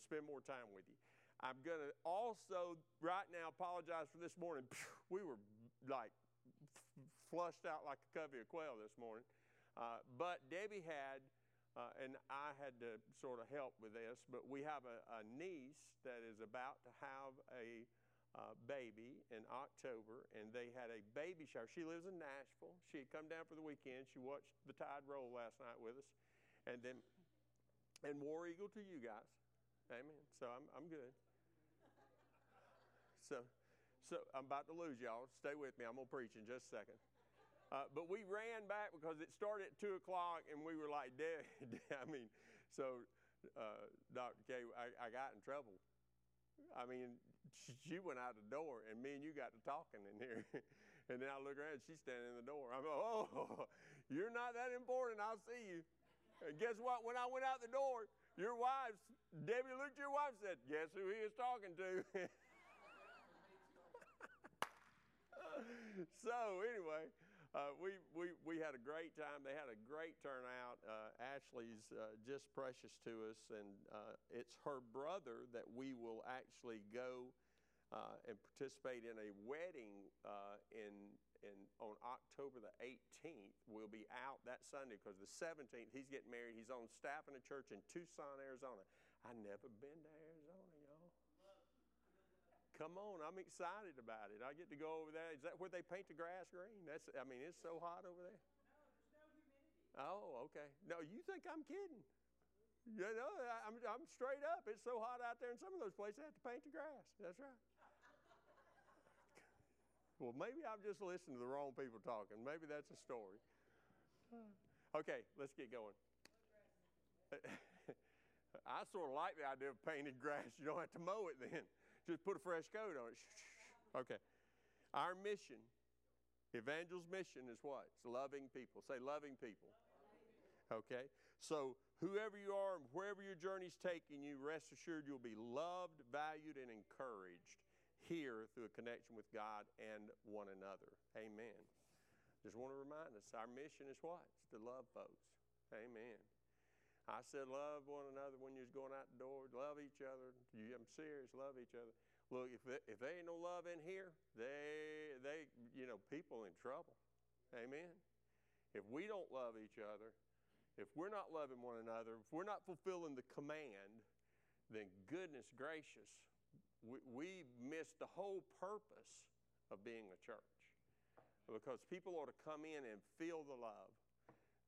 and spend more time with you. I'm going to also, right now, apologize for this morning. We were like flushed out like a covey of quail this morning. Uh, but Debbie had, uh, and I had to sort of help with this, but we have a, a niece that is about to have a uh, baby in October, and they had a baby shower. She lives in Nashville. She had come down for the weekend. She watched the tide roll last night with us, and then and War Eagle to you guys. Amen. So I'm I'm good. So, so I'm about to lose y'all. Stay with me. I'm gonna preach in just a second. Uh, but we ran back because it started at two o'clock, and we were like dead. I mean, so uh, Dr. K, I, I got in trouble. I mean, she went out the door, and me and you got to talking in here. and then I look around, she's standing in the door. I'm like, oh, you're not that important. I'll see you. And guess what? When I went out the door, your wife, Debbie looked at your wife and said, Guess who he is talking to? so, anyway, uh, we, we, we had a great time. They had a great turnout. Uh, Ashley's uh, just precious to us, and uh, it's her brother that we will actually go uh, and participate in a wedding uh, in, in, on October the 18th. We'll be out that Sunday because the 17th he's getting married. He's on staff in a church in Tucson, Arizona. I never been to Arizona, y'all. Come on, I'm excited about it. I get to go over there. Is that where they paint the grass green? That's, I mean, it's so hot over there. No, there's no humidity. Oh, okay. No, you think I'm kidding? You know, I'm, I'm straight up. It's so hot out there in some of those places, they have to paint the grass. That's right. Well, maybe I'm just listening to the wrong people talking. Maybe that's a story. Okay, let's get going. I sort of like the idea of painted grass. You don't have to mow it then. Just put a fresh coat on it. Okay. Our mission, evangel's mission is what? It's loving people. Say loving people. Okay? So, whoever you are and wherever your journey's taking you, rest assured you'll be loved, valued, and encouraged here through a connection with God and one another. Amen. Just want to remind us our mission is what? It's to love folks. Amen. I said, love one another when you're going out the door. Love each other. I'm serious. Love each other. Look, if, they, if there ain't no love in here, they, they, you know, people in trouble. Amen. If we don't love each other, if we're not loving one another, if we're not fulfilling the command, then goodness gracious, we, we missed the whole purpose of being a church. Because people ought to come in and feel the love.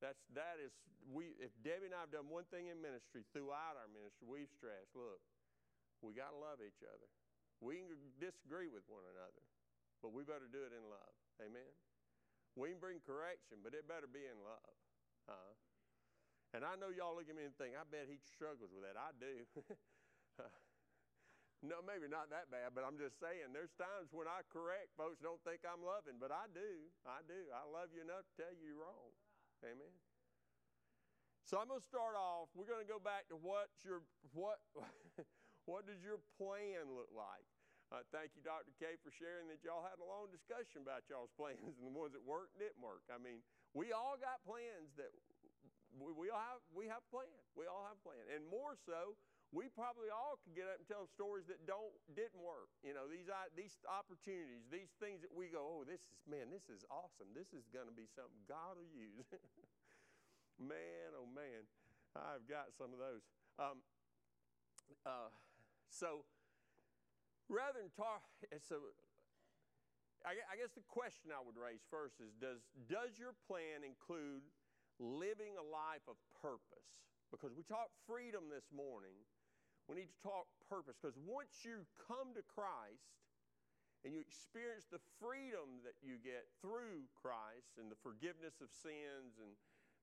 That's, that is, we, if Debbie and I have done one thing in ministry throughout our ministry, we've stressed, look, we got to love each other. We can disagree with one another, but we better do it in love. Amen? We can bring correction, but it better be in love. And I know y'all look at me and think, I bet he struggles with that. I do. no, maybe not that bad, but I'm just saying there's times when I correct folks don't think I'm loving, but I do. I do. I love you enough to tell you you're wrong. Amen. So I'm going to start off. We're going to go back to what your what what does your plan look like? Uh, thank you, Dr. K, for sharing that y'all had a long discussion about y'all's plans and the ones that worked didn't work. I mean, we all got plans that we, we all have. We have a plan. We all have a plan, and more so, we probably all could get up and tell stories that don't didn't work. You know, these these opportunities, these things that we go, oh, this is man, this is awesome. This is going to be something God will use. man, oh man, I've got some of those. Um, uh, so, rather than talk, so I, I guess the question I would raise first is: Does does your plan include living a life of purpose? Because we talked freedom this morning we need to talk purpose because once you come to Christ and you experience the freedom that you get through Christ and the forgiveness of sins and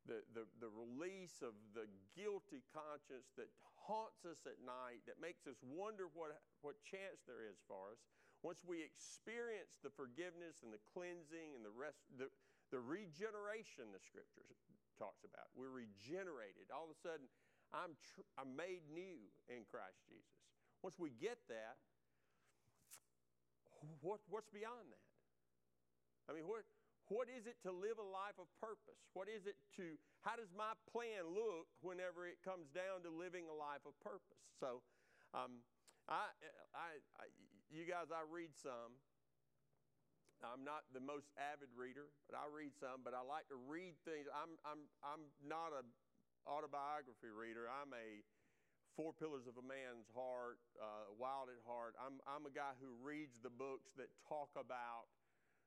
the, the, the release of the guilty conscience that haunts us at night, that makes us wonder what, what chance there is for us, once we experience the forgiveness and the cleansing and the rest, the, the regeneration the scripture talks about, we're regenerated. All of a sudden, I'm, tr- I'm made new in Christ Jesus. Once we get that, what, what's beyond that? I mean, what, what is it to live a life of purpose? What is it to, how does my plan look whenever it comes down to living a life of purpose? So Um, I, I, I, you guys, I read some. I'm not the most avid reader, but I read some. But I like to read things. I'm, I'm, I'm not a autobiography reader. I'm a Four Pillars of a Man's Heart, uh, Wild at Heart. I'm, I'm a guy who reads the books that talk about,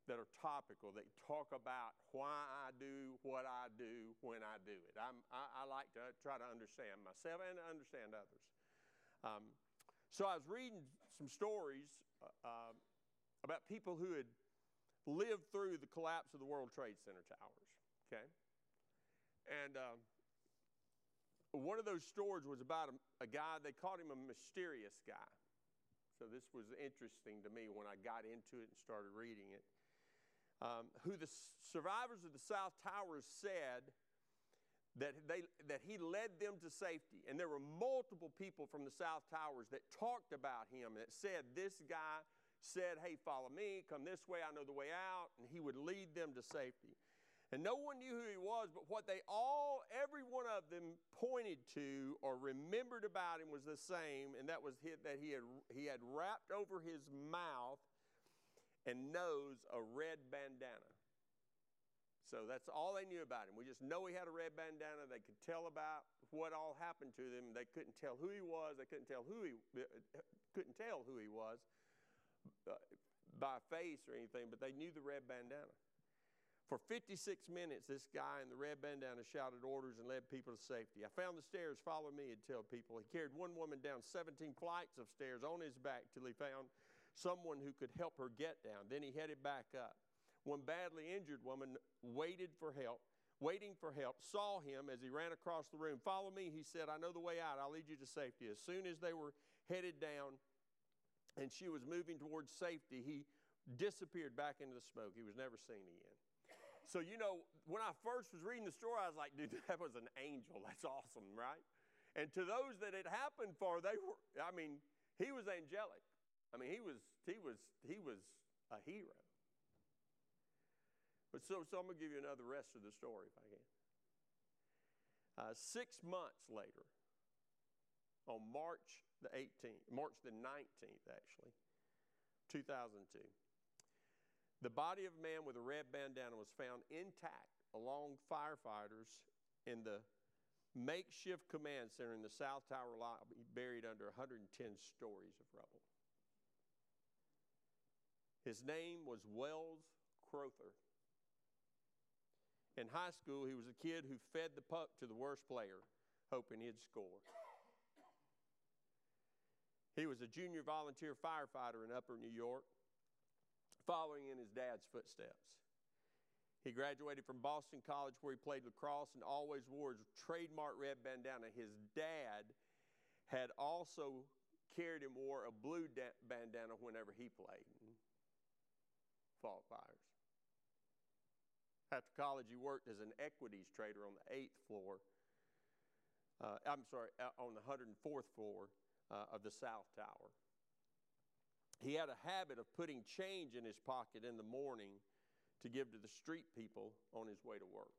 that are topical, that talk about why I do what I do when I do it. I'm, I, I like to try to understand myself and understand others. Um, so I was reading some stories uh, uh, about people who had lived through the collapse of the World Trade Center towers. Okay, and uh, one of those stories was about a, a guy. They called him a mysterious guy. So this was interesting to me when I got into it and started reading it. Um, who the survivors of the South Towers said that, they, that he led them to safety. And there were multiple people from the South Towers that talked about him, that said, This guy said, Hey, follow me, come this way, I know the way out. And he would lead them to safety. And no one knew who he was, but what they all, every one of them pointed to or remembered about him was the same, and that was that he had, he had wrapped over his mouth and nose a red bandana. So that's all they knew about him. We just know he had a red bandana. They could tell about what all happened to them. They couldn't tell who he was. They couldn't tell who he couldn't tell who he was uh, by face or anything, but they knew the red bandana. For 56 minutes, this guy in the red bandana shouted orders and led people to safety. I found the stairs, follow me, and tell people. He carried one woman down 17 flights of stairs on his back till he found someone who could help her get down. Then he headed back up. One badly injured woman waited for help, waiting for help, saw him as he ran across the room. Follow me, he said. I know the way out. I'll lead you to safety. As soon as they were headed down and she was moving towards safety, he disappeared back into the smoke. He was never seen again. So, you know, when I first was reading the story, I was like, dude, that was an angel. That's awesome, right? And to those that it happened for, they were, I mean, he was angelic. I mean, he was, he was, he was a hero. But so, so I'm going to give you another rest of the story if I can. Uh, six months later, on March the 18th, March the 19th, actually, 2002, the body of a man with a red bandana was found intact along firefighters in the makeshift command center in the South Tower lobby, buried under 110 stories of rubble. His name was Wells Crowther. In high school, he was a kid who fed the puck to the worst player, hoping he'd score. He was a junior volunteer firefighter in Upper New York, following in his dad's footsteps. He graduated from Boston College, where he played lacrosse and always wore his trademark red bandana. His dad had also carried and wore a blue da- bandana whenever he played. Fought fires. After college, he worked as an equities trader on the eighth floor. Uh, I'm sorry, uh, on the 104th floor uh, of the South Tower. He had a habit of putting change in his pocket in the morning to give to the street people on his way to work.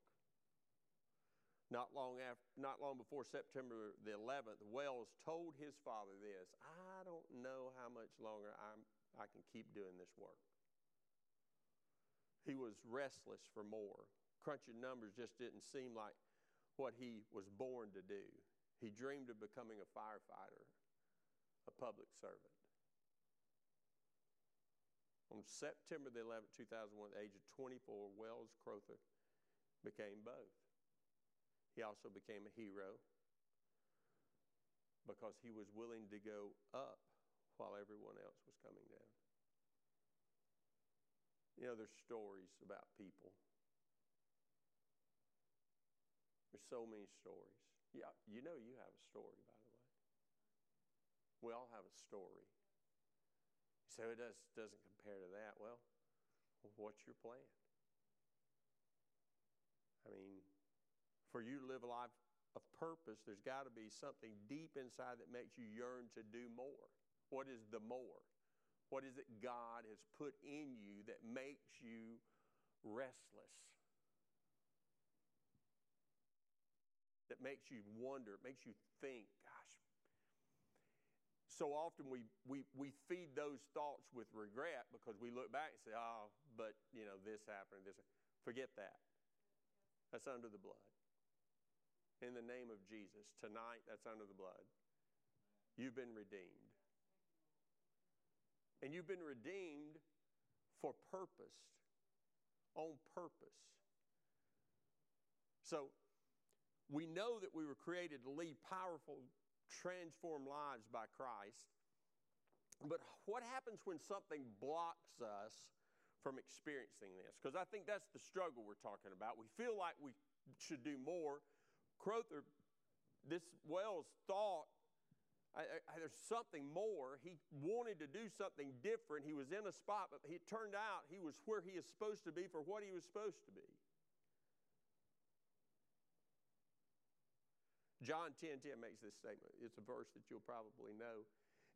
Not long, after, not long before September the 11th, Wells told his father this I don't know how much longer I'm, I can keep doing this work. He was restless for more. Crunching numbers just didn't seem like what he was born to do. He dreamed of becoming a firefighter, a public servant. On September the 11th, 2001, at the age of 24, Wells Crowther became both. He also became a hero because he was willing to go up while everyone else was coming down. You know, there's stories about people. There's so many stories. Yeah, you know you have a story, by the way. We all have a story. So it does, doesn't compare to that. Well, what's your plan? I mean, for you to live a life of purpose, there's got to be something deep inside that makes you yearn to do more. What is the more? What is it God has put in you that makes you restless? That makes you wonder, It makes you think. So often we, we, we feed those thoughts with regret because we look back and say, oh, but, you know, this happened, this. Forget that. That's under the blood. In the name of Jesus, tonight, that's under the blood. You've been redeemed. And you've been redeemed for purpose, on purpose. So, we know that we were created to lead powerful, transformed lives by Christ. But what happens when something blocks us from experiencing this? Because I think that's the struggle we're talking about. We feel like we should do more. Crowther, this Wells thought I, I, there's something more. He wanted to do something different. He was in a spot, but it turned out he was where he is supposed to be for what he was supposed to be. John 10 10 makes this statement. It's a verse that you'll probably know.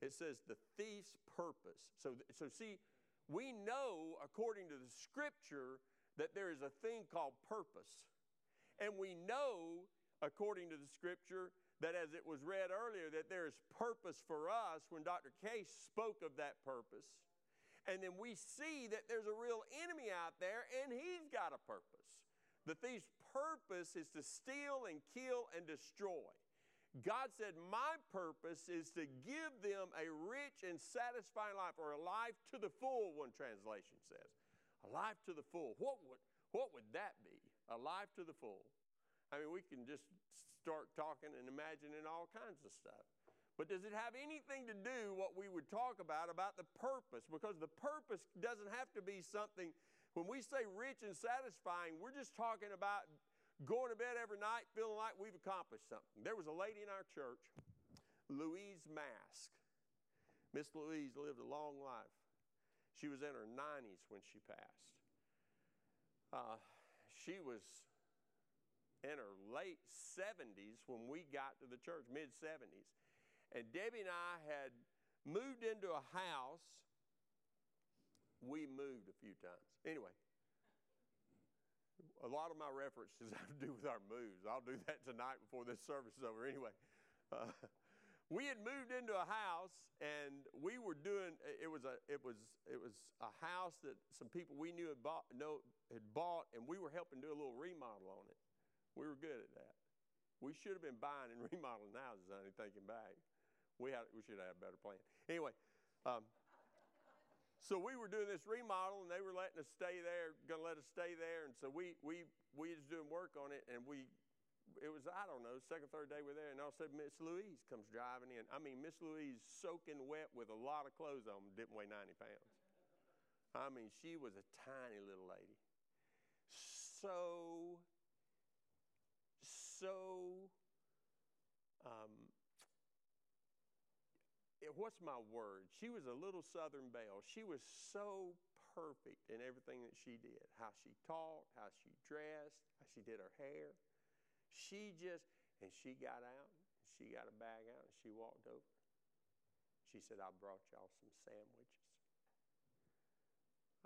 It says, the thief's purpose. So, so see, we know, according to the scripture, that there is a thing called purpose. And we know, according to the scripture, that as it was read earlier, that there is purpose for us when Dr. Case spoke of that purpose. And then we see that there's a real enemy out there and he's got a purpose. The thief's purpose is to steal and kill and destroy. God said, My purpose is to give them a rich and satisfying life, or a life to the full, one translation says. A life to the full. What would, what would that be? A life to the full. I mean, we can just start talking and imagining all kinds of stuff. But does it have anything to do what we would talk about about the purpose? Because the purpose doesn't have to be something when we say rich and satisfying, we're just talking about going to bed every night feeling like we've accomplished something. There was a lady in our church, Louise Mask. Miss Louise lived a long life. She was in her 90s when she passed. Uh, she was in her late 70s when we got to the church, mid 70s. And Debbie and I had moved into a house we moved a few times. Anyway, a lot of my references have to do with our moves. I'll do that tonight before this service is over. Anyway, uh, we had moved into a house and we were doing it was a it was it was a house that some people we knew had bought no had bought and we were helping do a little remodel on it. We were good at that. We should have been buying and remodeling houses, honey, thinking back. We had we should have had a better plan. Anyway, um, so we were doing this remodel, and they were letting us stay there, going to let us stay there. And so we we we was doing work on it, and we it was I don't know second third day we're there, and all of a sudden Miss Louise comes driving in. I mean Miss Louise soaking wet with a lot of clothes on, didn't weigh ninety pounds. I mean she was a tiny little lady, so so um, what's my word? She was a little Southern belle. She was so perfect in everything that she did how she talked, how she dressed, how she did her hair. She just, and she got out, she got a bag out, and she walked over. She said, I brought y'all some sandwiches.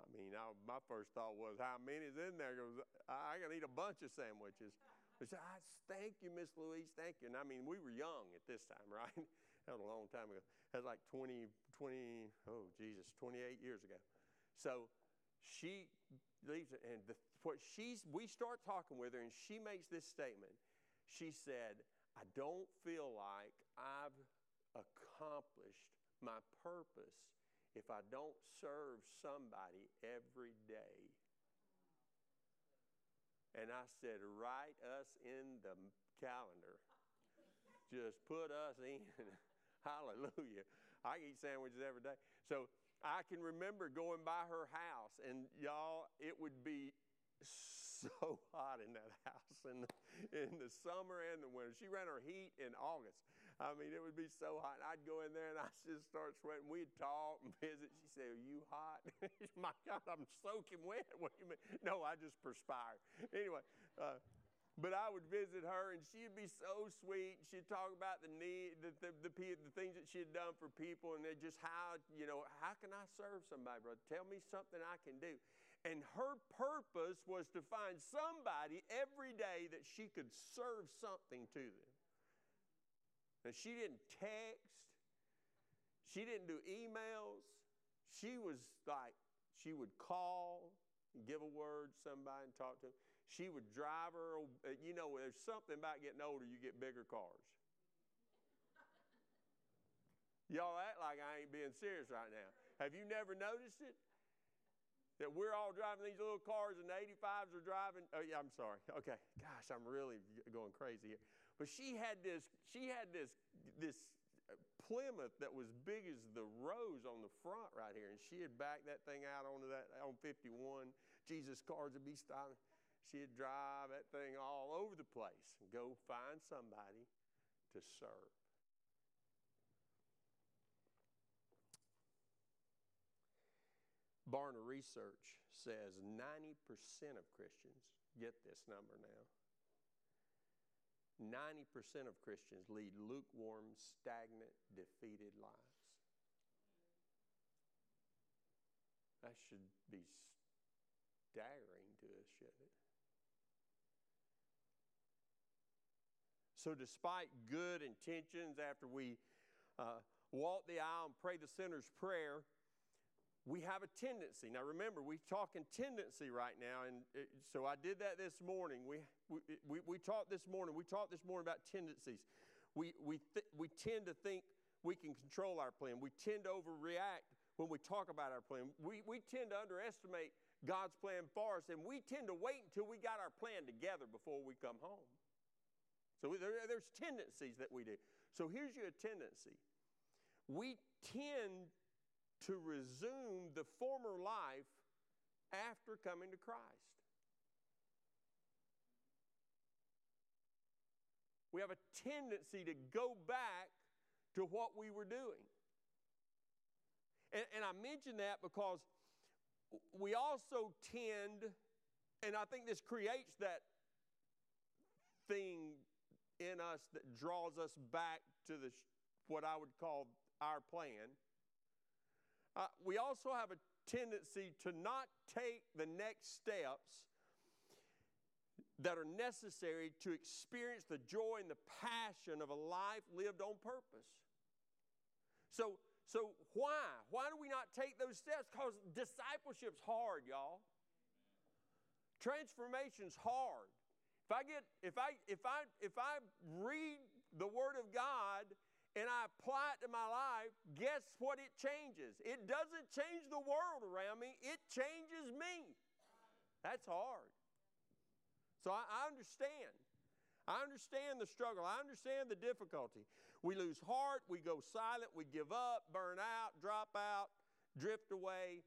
I mean, I, my first thought was, how many's in there? Goes, I, can eat a bunch of sandwiches. I said, thank you, Miss Louise, thank you. And I mean, we were young at this time, right? That was a long time ago. That was like 20, 20, oh, Jesus, 28 years ago. So she leaves and the, what she's, we start talking with her, and she makes this statement. She said, I don't feel like I've accomplished my purpose if I don't serve somebody every day. And I said, write us in the calendar. Just put us in. Hallelujah. I eat sandwiches every day. So I can remember going by her house, and y'all, it would be so hot in that house in the, in the summer and the winter. She ran her heat in August. I mean, it would be so hot. And I'd go in there and I'd just start sweating. We'd talk and visit. She said, Are you hot? My God, I'm soaking wet. What do you mean? No, I just perspire. Anyway, uh, but I would visit her, and she'd be so sweet. She'd talk about the need, the, the, the, the things that she had done for people, and just how, you know, how can I serve somebody, brother? Tell me something I can do. And her purpose was to find somebody every day that she could serve something to them. And she didn't text. She didn't do emails. She was like, she would call, give a word to somebody and talk to them. She would drive her, you know, there's something about getting older, you get bigger cars. Y'all act like I ain't being serious right now. Have you never noticed it? That we're all driving these little cars and the 85s are driving. Oh, yeah, I'm sorry. Okay. Gosh, I'm really going crazy here. But she had this, she had this, this Plymouth that was big as the rows on the front right here. And she had backed that thing out onto that on 51. Jesus cars would be stopping. She'd drive that thing all over the place and go find somebody to serve. Barna Research says 90% of Christians, get this number now, 90% of Christians lead lukewarm, stagnant, defeated lives. That should be staggering to us, shouldn't it? So, despite good intentions, after we uh, walk the aisle and pray the sinner's prayer, we have a tendency. Now, remember, we're talking tendency right now, and it, so I did that this morning. We, we, we, we talked this morning. We talked this morning about tendencies. We, we, th- we tend to think we can control our plan. We tend to overreact when we talk about our plan. We, we tend to underestimate God's plan for us, and we tend to wait until we got our plan together before we come home. So we, there, there's tendencies that we do. So here's your tendency. We tend to resume the former life after coming to Christ. We have a tendency to go back to what we were doing. And, and I mention that because we also tend, and I think this creates that thing in us that draws us back to the what I would call our plan uh, we also have a tendency to not take the next steps that are necessary to experience the joy and the passion of a life lived on purpose. So, so why? Why do we not take those steps? Because discipleship's hard, y'all. Transformation's hard. If I get if I if I if I read the Word of God and I apply it to my life, guess what it changes? It doesn't change the world around me, it changes me. That's hard. So I, I understand. I understand the struggle. I understand the difficulty. We lose heart, we go silent, we give up, burn out, drop out, drift away.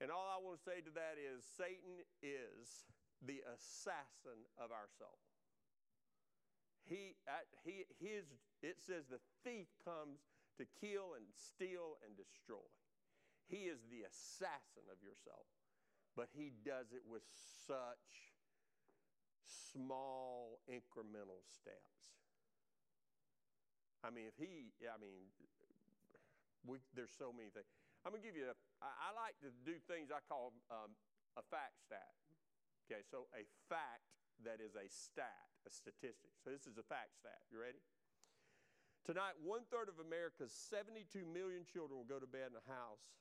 And all I want to say to that is Satan is the assassin of our soul. He, he, his, it says the thief comes to kill and steal and destroy. He is the assassin of your soul, but he does it with such small incremental steps. I mean, if he, I mean, we, there's so many things. I'm going to give you, a, I, I like to do things I call um, a fact stat. Okay, so a fact that is a stat a statistic. So this is a fact stat. You ready? Tonight, one third of America's 72 million children will go to bed in a house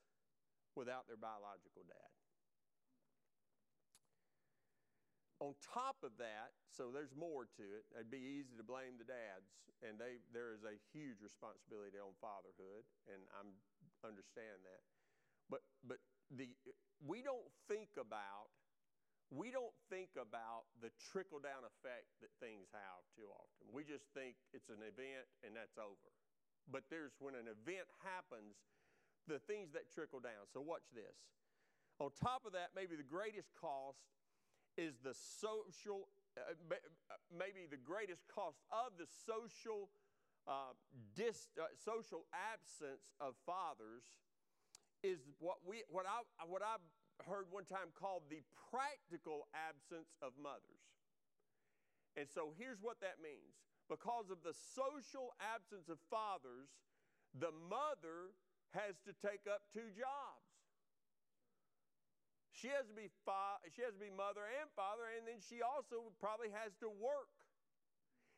without their biological dad. On top of that, so there's more to it. It'd be easy to blame the dads, and they, there is a huge responsibility on fatherhood, and I understand that. But but the we don't think about we don't think about the trickle down effect that things have too often. We just think it's an event and that's over. But there's when an event happens, the things that trickle down. So watch this. On top of that, maybe the greatest cost is the social, uh, uh maybe the greatest cost of the social, uh, dis, uh, social absence of fathers is what we, what I, what I heard one time called the practical absence of mothers. And so here's what that means because of the social absence of fathers, the mother has to take up two jobs. She has to be fa- she has to be mother and father, and then she also probably has to work.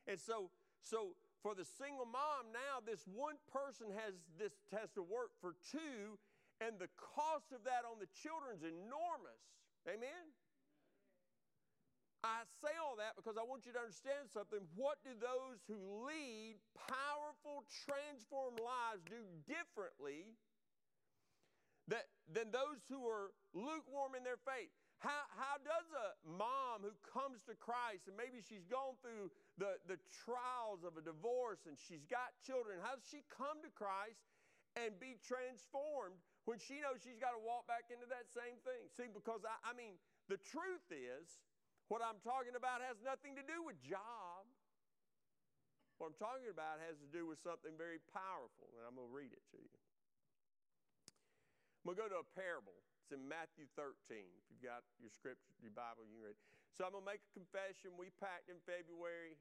And so, so for the single mom, now this one person has this has to work for two, and the cost of that on the children's enormous. Amen? I say all that because I want you to understand something. What do those who lead powerful, transformed lives do differently that, than those who are lukewarm in their faith? How, how does a mom who comes to Christ and maybe she's gone through the, the trials of a divorce and she's got children, how does she come to Christ and be transformed when she knows she's got to walk back into that same thing? See, because I, I mean, the truth is, what I'm talking about has nothing to do with job. What I'm talking about has to do with something very powerful, and I'm going to read it to you. I'm going to go to a parable. It's in Matthew 13. If you've got your scripture, your Bible, you can read. So I'm going to make a confession. We packed in February.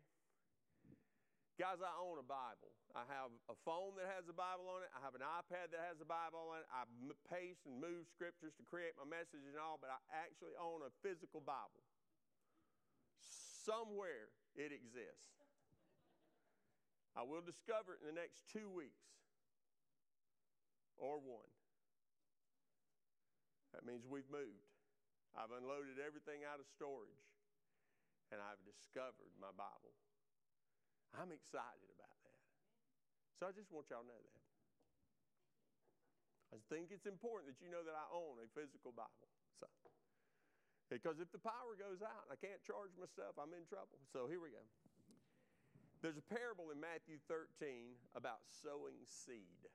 Guys, I own a Bible. I have a phone that has a Bible on it. I have an iPad that has a Bible on it. I paste and move scriptures to create my message and all, but I actually own a physical Bible. Somewhere it exists. I will discover it in the next two weeks or one. That means we've moved. I've unloaded everything out of storage and I've discovered my Bible. I'm excited about that. So I just want y'all to know that. I think it's important that you know that I own a physical Bible. So, because if the power goes out, and I can't charge my stuff, I'm in trouble. So here we go. There's a parable in Matthew 13 about sowing seed.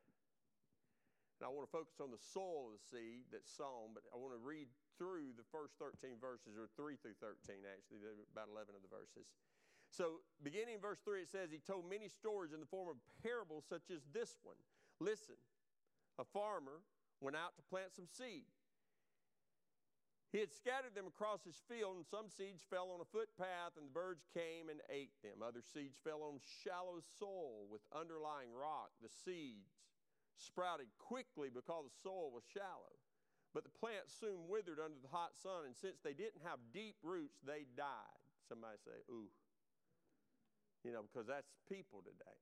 And I want to focus on the soil of the seed that's sown, but I want to read through the first 13 verses, or 3 through 13, actually, about 11 of the verses. So, beginning in verse 3, it says, He told many stories in the form of parables, such as this one. Listen, a farmer went out to plant some seed. He had scattered them across his field, and some seeds fell on a footpath, and the birds came and ate them. Other seeds fell on shallow soil with underlying rock. The seeds sprouted quickly because the soil was shallow. But the plants soon withered under the hot sun, and since they didn't have deep roots, they died. Somebody say, ooh. You know, because that's people today.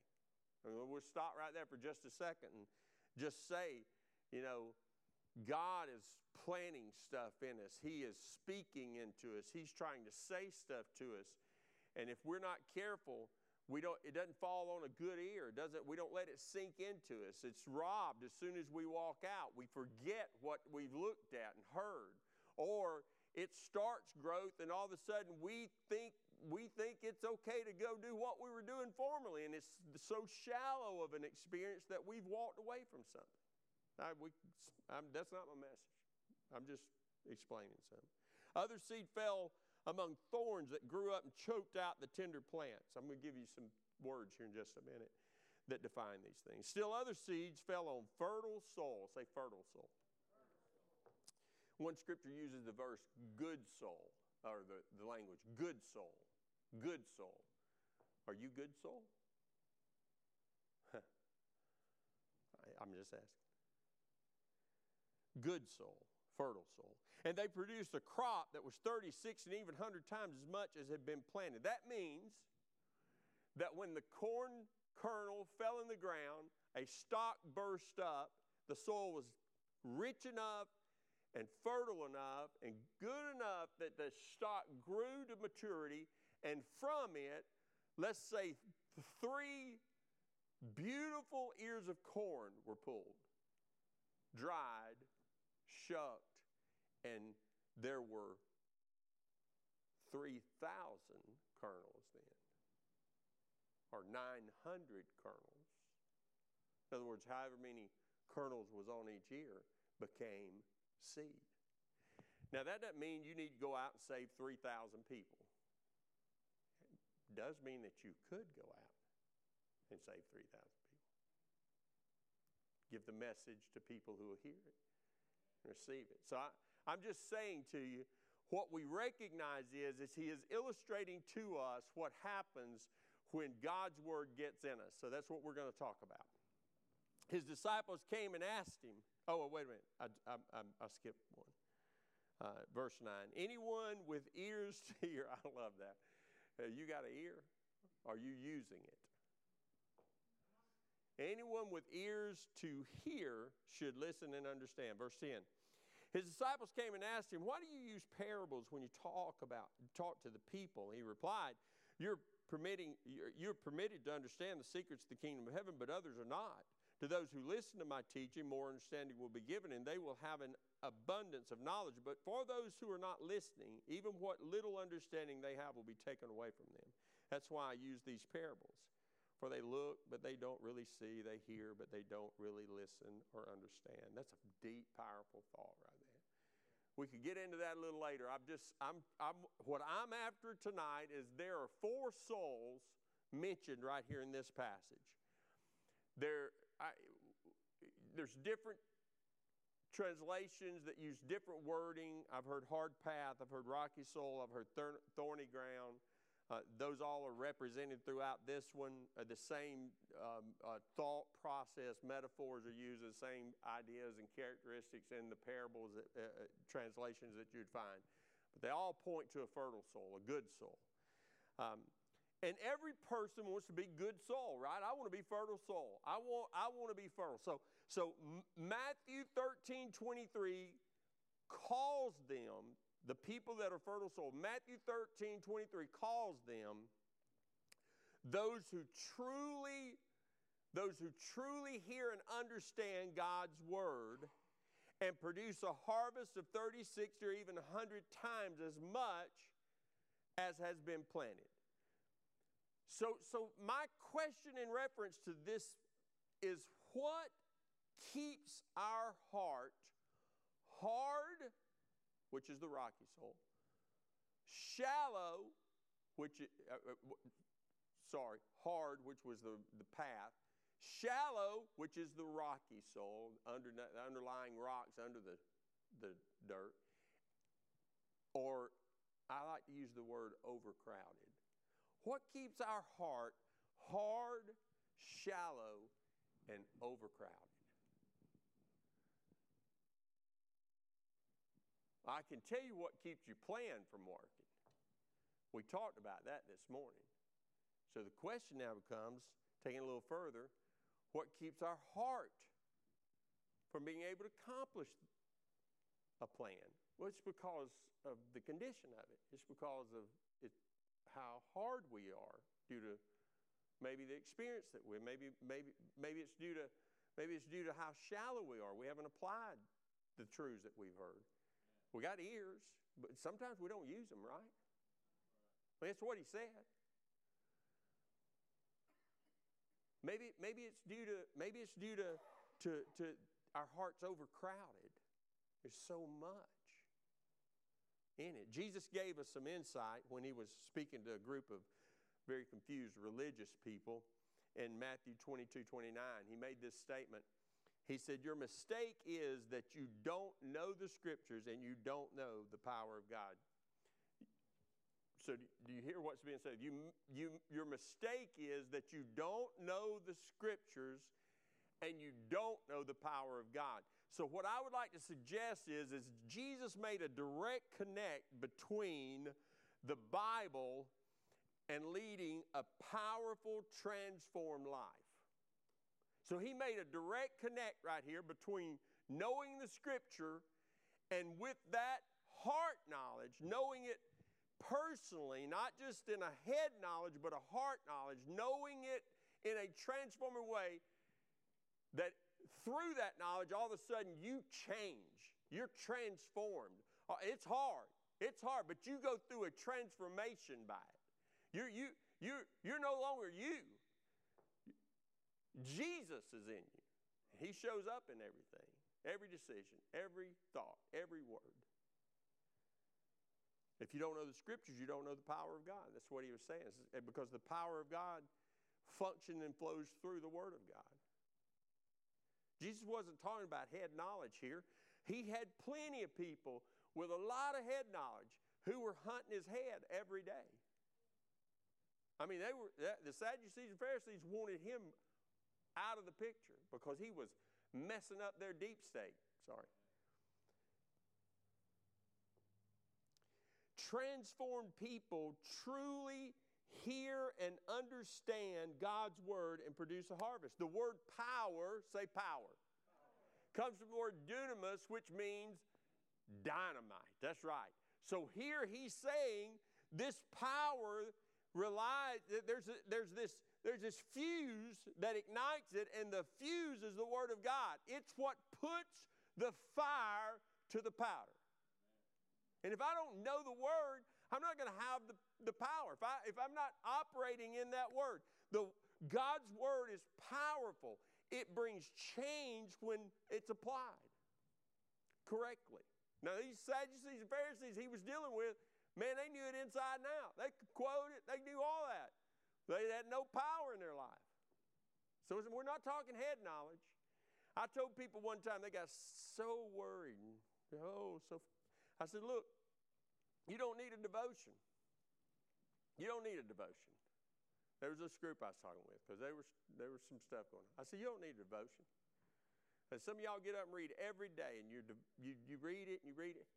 We'll stop right there for just a second and just say, you know, God is planting stuff in us. He is speaking into us. He's trying to say stuff to us. And if we're not careful, we don't, it doesn't fall on a good ear. It doesn't, we don't let it sink into us. It's robbed as soon as we walk out. We forget what we've looked at and heard. Or it starts growth and all of a sudden we think we think it's okay to go do what we were doing formerly and it's so shallow of an experience that we've walked away from something I, we, that's not my message i'm just explaining something other seed fell among thorns that grew up and choked out the tender plants. I'm going to give you some words here in just a minute that define these things. Still, other seeds fell on fertile soil. Say fertile soil. One scripture uses the verse good soul, or the, the language good soul. Good soul. Are you good soul? I'm just asking. Good soul fertile soil. And they produced a crop that was 36 and even 100 times as much as had been planted. That means that when the corn kernel fell in the ground, a stalk burst up, the soil was rich enough and fertile enough and good enough that the stalk grew to maturity, and from it, let's say three beautiful ears of corn were pulled, dried, shucked, and there were 3,000 kernels then, or 900 kernels. In other words, however many kernels was on each ear became seed. Now, that doesn't mean you need to go out and save 3,000 people. Does mean that you could go out and save 3,000 people. Give the message to people who will hear it receive it. So I, I'm just saying to you, what we recognize is, is he is illustrating to us what happens when God's word gets in us. So that's what we're going to talk about. His disciples came and asked him, oh, wait a minute, I, I, I, I skipped one. Uh, verse 9 Anyone with ears to hear, I love that. Uh, you got an ear? Are you using it? Anyone with ears to hear should listen and understand. Verse 10. His disciples came and asked him, Why do you use parables when you talk about talk to the people? He replied, You're permitting you're, you're permitted to understand the secrets of the kingdom of heaven, but others are not. To those who listen to my teaching, more understanding will be given, and they will have an abundance of knowledge. But for those who are not listening, even what little understanding they have will be taken away from them. That's why I use these parables. For they look, but they don't really see. They hear, but they don't really listen or understand. That's a deep, powerful thought right there. We could get into that a little later. I'm just, I'm, I'm, what I'm after tonight is there are four souls mentioned right here in this passage. There, I, there's different translations that use different wording. I've heard hard path, I've heard rocky soil, I've heard thorny ground. Uh, those all are represented throughout this one. Uh, the same um, uh, thought process, metaphors are used, the same ideas and characteristics in the parables, that, uh, uh, translations that you'd find. But they all point to a fertile soil, a good soil. Um, and every person wants to be good soil, right? I want to be fertile soil. I want, I want to be fertile. So, so Matthew 13, 23 calls them the people that are fertile soil, Matthew 13, 23 calls them those who truly those who truly hear and understand God's word and produce a harvest of 30, 60, or even 100 times as much as has been planted. So, so my question in reference to this is what keeps our heart hard which is the rocky soul. Shallow, which, uh, uh, sorry, hard, which was the, the path. Shallow, which is the rocky soul, under, the underlying rocks under the, the dirt. Or I like to use the word overcrowded. What keeps our heart hard, shallow, and overcrowded? I can tell you what keeps you playing from working. We talked about that this morning. So the question now becomes, taking a little further, what keeps our heart from being able to accomplish a plan? Well, it's because of the condition of it. It's because of it, how hard we are due to maybe the experience that we maybe maybe maybe it's due to maybe it's due to how shallow we are. We haven't applied the truths that we've heard. We got ears, but sometimes we don't use them, right? Mean, that's what he said. Maybe, maybe it's due to maybe it's due to, to, to our hearts overcrowded. There's so much in it. Jesus gave us some insight when he was speaking to a group of very confused religious people in Matthew 22, 29. He made this statement. He said, Your mistake is that you don't know the scriptures and you don't know the power of God. So, do you hear what's being said? You, you, your mistake is that you don't know the scriptures and you don't know the power of God. So, what I would like to suggest is, is Jesus made a direct connect between the Bible and leading a powerful, transformed life. So he made a direct connect right here between knowing the scripture and with that heart knowledge, knowing it personally, not just in a head knowledge, but a heart knowledge, knowing it in a transforming way, that through that knowledge, all of a sudden you change. You're transformed. Uh, it's hard. It's hard, but you go through a transformation by it. You're, you, you're, you're no longer you. Jesus is in you. He shows up in everything, every decision, every thought, every word. If you don't know the scriptures, you don't know the power of God. That's what he was saying. Because the power of God functions and flows through the Word of God. Jesus wasn't talking about head knowledge here. He had plenty of people with a lot of head knowledge who were hunting his head every day. I mean, they were the Sadducees and Pharisees wanted him out of the picture because he was messing up their deep state. Sorry. Transformed people truly hear and understand God's word and produce a harvest. The word power, say power, comes from the word dunamis, which means dynamite. That's right. So here he's saying this power relies, there's, a, there's, this, there's this fuse that ignites it, and the fuse is the Word of God. It's what puts the fire to the powder. And if I don't know the Word, I'm not going to have the, the power. If, I, if I'm not operating in that Word, the, God's Word is powerful. It brings change when it's applied correctly. Now, these Sadducees and Pharisees he was dealing with, man, they knew it inside and out. They could quote it, they knew all that. They had no power in their life. So we're not talking head knowledge. I told people one time they got so worried. Oh, so I said, look, you don't need a devotion. You don't need a devotion. There was this group I was talking with because there was there was some stuff going on. I said, you don't need a devotion. And some of y'all get up and read every day, and you you, you read it and you read it.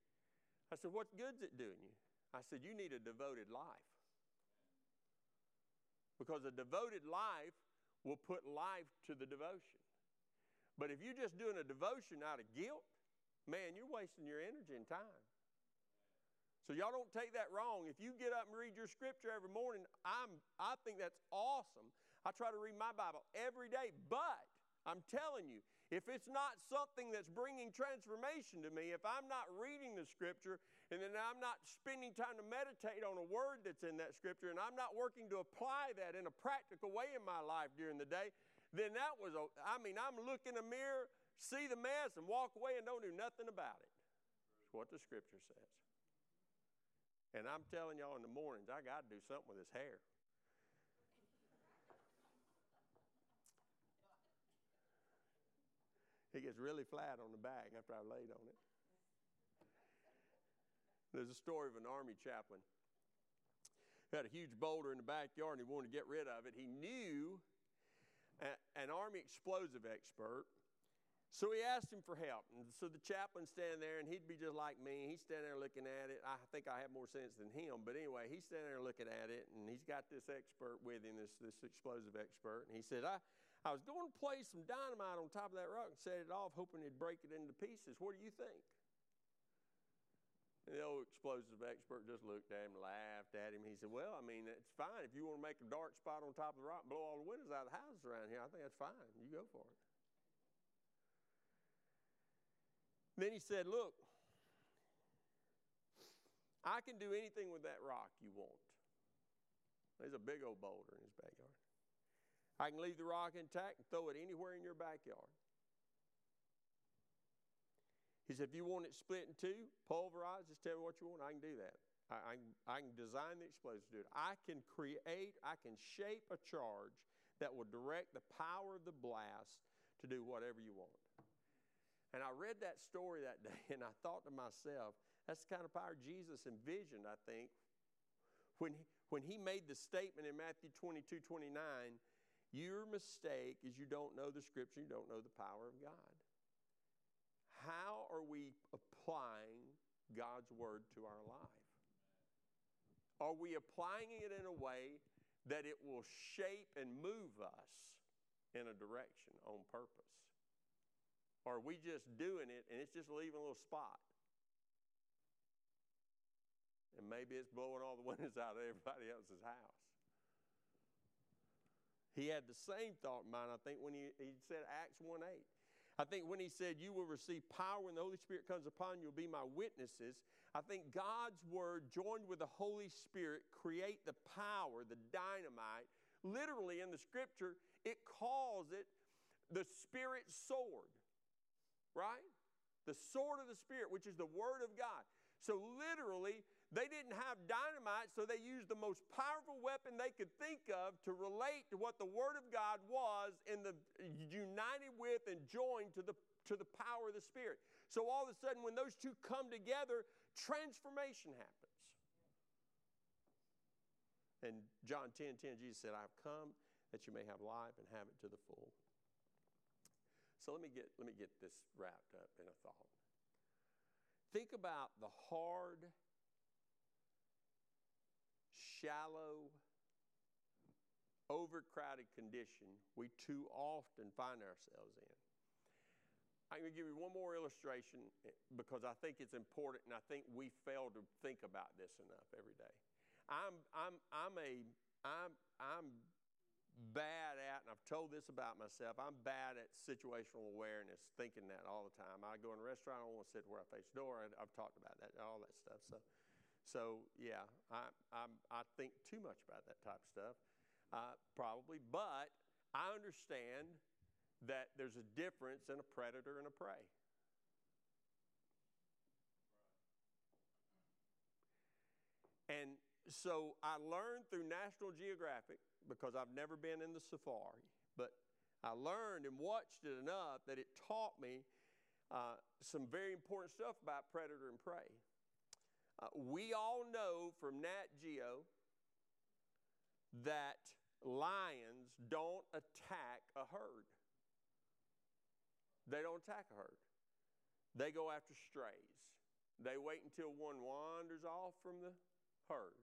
I said, What good's it doing you? I said, You need a devoted life. Because a devoted life will put life to the devotion. But if you're just doing a devotion out of guilt, man, you're wasting your energy and time. So y'all don't take that wrong. If you get up and read your scripture every morning, I'm I think that's awesome. I try to read my Bible every day, but I'm telling you, if it's not something that's bringing transformation to me, if I'm not reading the scripture and then I'm not spending time to meditate on a word that's in that scripture and I'm not working to apply that in a practical way in my life during the day, then that was, a, I mean, I'm looking in a mirror, see the mess, and walk away and don't do nothing about it. That's what the scripture says. And I'm telling y'all in the mornings, I got to do something with his hair. It gets really flat on the back after I've laid on it. There's a story of an army chaplain who had a huge boulder in the backyard and he wanted to get rid of it. He knew an army explosive expert, so he asked him for help. And so the chaplain standing there, and he'd be just like me. He's standing there looking at it. I think I have more sense than him, but anyway, he's standing there looking at it, and he's got this expert with him, this, this explosive expert. And he said, I, I was going to place some dynamite on top of that rock and set it off, hoping it'd break it into pieces. What do you think? And the old explosive expert just looked at him, laughed at him. He said, Well, I mean, it's fine. If you want to make a dark spot on top of the rock, and blow all the windows out of the houses around here, I think that's fine. You go for it. Then he said, Look, I can do anything with that rock you want. There's a big old boulder in his backyard. I can leave the rock intact and throw it anywhere in your backyard. He said, if you want it split in two, pulverized, just tell me what you want. I can do that. I, I, I can design the explosive to do it. I can create, I can shape a charge that will direct the power of the blast to do whatever you want. And I read that story that day and I thought to myself, that's the kind of power Jesus envisioned, I think, when he, when he made the statement in Matthew 22 29 your mistake is you don't know the scripture, you don't know the power of God. How are we applying God's word to our life? Are we applying it in a way that it will shape and move us in a direction on purpose? Or are we just doing it and it's just leaving a little spot? And maybe it's blowing all the windows out of everybody else's house. He had the same thought in mind, I think, when he, he said Acts 1 8. I think when he said, You will receive power when the Holy Spirit comes upon you, you'll be my witnesses. I think God's word joined with the Holy Spirit create the power, the dynamite. Literally in the scripture, it calls it the Spirit sword, right? The sword of the Spirit, which is the word of God. So, literally, they didn't have dynamite, so they used the most powerful weapon they could think of to relate to what the Word of God was in the united with and joined to the, to the power of the Spirit. So all of a sudden, when those two come together, transformation happens. And John 10 10, Jesus said, I've come that you may have life and have it to the full. So let me get, let me get this wrapped up in a thought. Think about the hard shallow overcrowded condition we too often find ourselves in. I'm going to give you one more illustration eh, because I think it's important and I think we fail to think about this enough every day. I'm, I'm, I'm a, I'm, I'm bad at, and I've told this about myself, I'm bad at situational awareness, thinking that all the time. I go in a restaurant, I want to sit where I face the door. I, have talked about that, all that stuff. So, so yeah, I, i I think too much about that type of stuff, uh, probably. But I understand that there's a difference in a predator and a prey. And so I learned through National Geographic, because I've never been in the safari, but I learned and watched it enough that it taught me uh, some very important stuff about predator and prey. Uh, we all know from Nat Geo that lions don't attack a herd. They don't attack a herd. They go after strays. They wait until one wanders off from the herd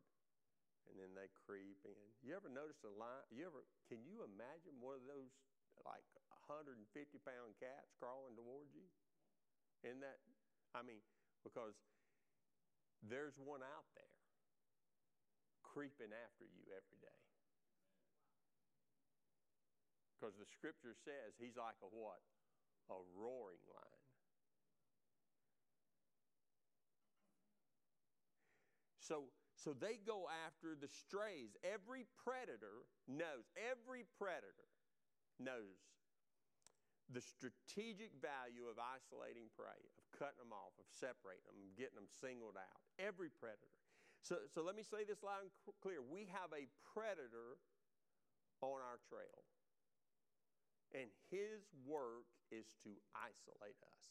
and then they creep in. You ever notice a lion? You ever can you imagine one of those like 150 pound cats crawling towards you? In that, I mean, because there's one out there creeping after you every day. Because the scripture says he's like a what? a roaring lion. So, so they go after the strays. Every predator knows, every predator knows the strategic value of isolating prey, of cutting them off, of separating them, getting them singled out. Every predator. So, so let me say this loud and clear. We have a predator on our trail. And his work is to isolate us.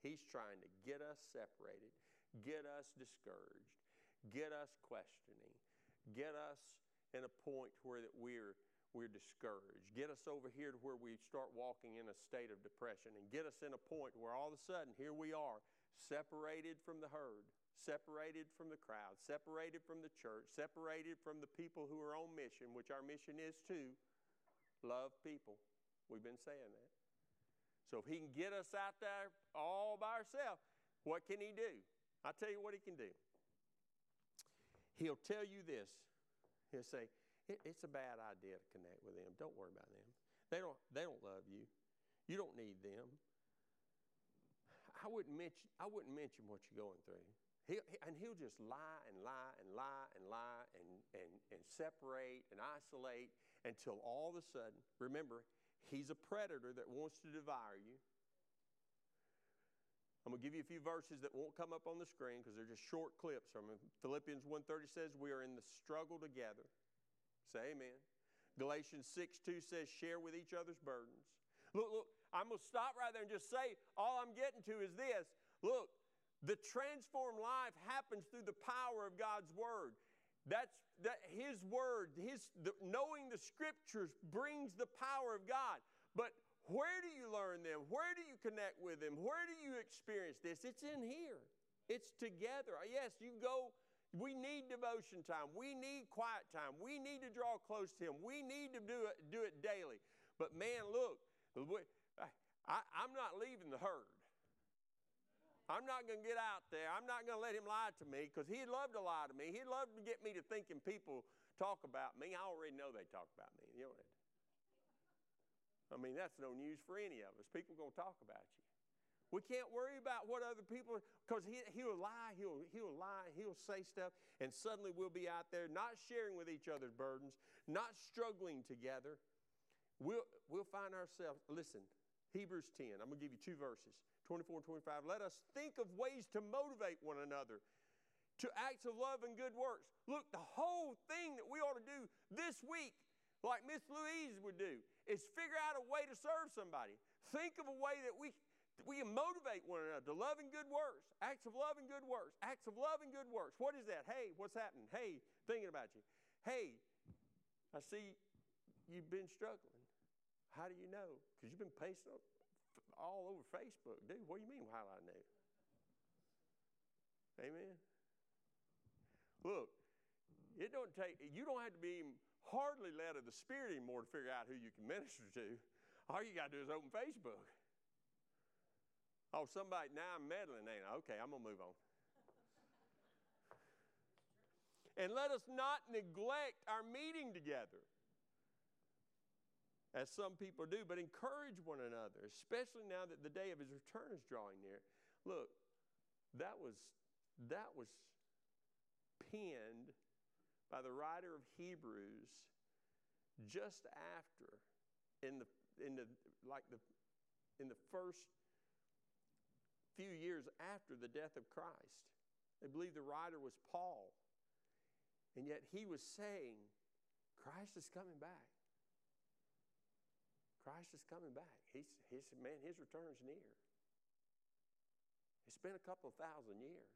He's trying to get us separated, get us discouraged, get us questioning, get us in a point where that we're we're discouraged. Get us over here to where we start walking in a state of depression and get us in a point where all of a sudden here we are, separated from the herd, separated from the crowd, separated from the church, separated from the people who are on mission, which our mission is to love people. We've been saying that. So if he can get us out there all by ourselves, what can he do? I'll tell you what he can do. He'll tell you this. He'll say, it's a bad idea to connect with them. Don't worry about them. They don't, they don't love you. You don't need them. I wouldn't mention, I wouldn't mention what you're going through. He'll, and he'll just lie and lie and lie and lie and, and, and separate and isolate until all of a sudden, remember, He's a predator that wants to devour you. I'm going to give you a few verses that won't come up on the screen because they're just short clips from him. Philippians 1:30 says we are in the struggle together. Say amen. Galatians 6 2 says share with each other's burdens. Look, look, I'm going to stop right there and just say all I'm getting to is this. Look, the transformed life happens through the power of God's word. That's that his word, his the, knowing the scriptures brings the power of God. But where do you learn them? Where do you connect with them? Where do you experience this? It's in here. It's together. Uh, yes, you go we need devotion time. We need quiet time. We need to draw close to him. We need to do it do it daily. But man, look, I, I'm not leaving the herd. I'm not going to get out there. I'm not going to let him lie to me because he'd love to lie to me. He'd love to get me to thinking people talk about me. I already know they talk about me. You know that. I mean, that's no news for any of us. People are going to talk about you. We can't worry about what other people, because he, he'll lie, he'll, he'll lie, he'll say stuff, and suddenly we'll be out there not sharing with each other's burdens, not struggling together. We'll, we'll find ourselves, listen, Hebrews 10, I'm going to give you two verses. 24 and 25. Let us think of ways to motivate one another to acts of love and good works. Look, the whole thing that we ought to do this week, like Miss Louise would do, is figure out a way to serve somebody. Think of a way that we we can motivate one another to love and good works, acts of love and good works, acts of love and good works. What is that? Hey, what's happening? Hey, thinking about you. Hey, I see you've been struggling. How do you know? Because you've been pasting, all over Facebook. Dude, what do you mean, how I know? Amen. Look, it don't take, you don't have to be hardly led of the Spirit anymore to figure out who you can minister to. All you got to do is open Facebook. Oh, somebody, now I'm meddling, ain't I? Okay, I'm going to move on. And let us not neglect our meeting together, as some people do, but encourage one another, especially now that the day of his return is drawing near. Look, that was that was penned by the writer of Hebrews just after in the in the like the in the first few years after the death of Christ. They believe the writer was Paul. And yet he was saying, Christ is coming back. Christ is coming back. He's, he's, man, his return's near. It's been a couple of thousand years.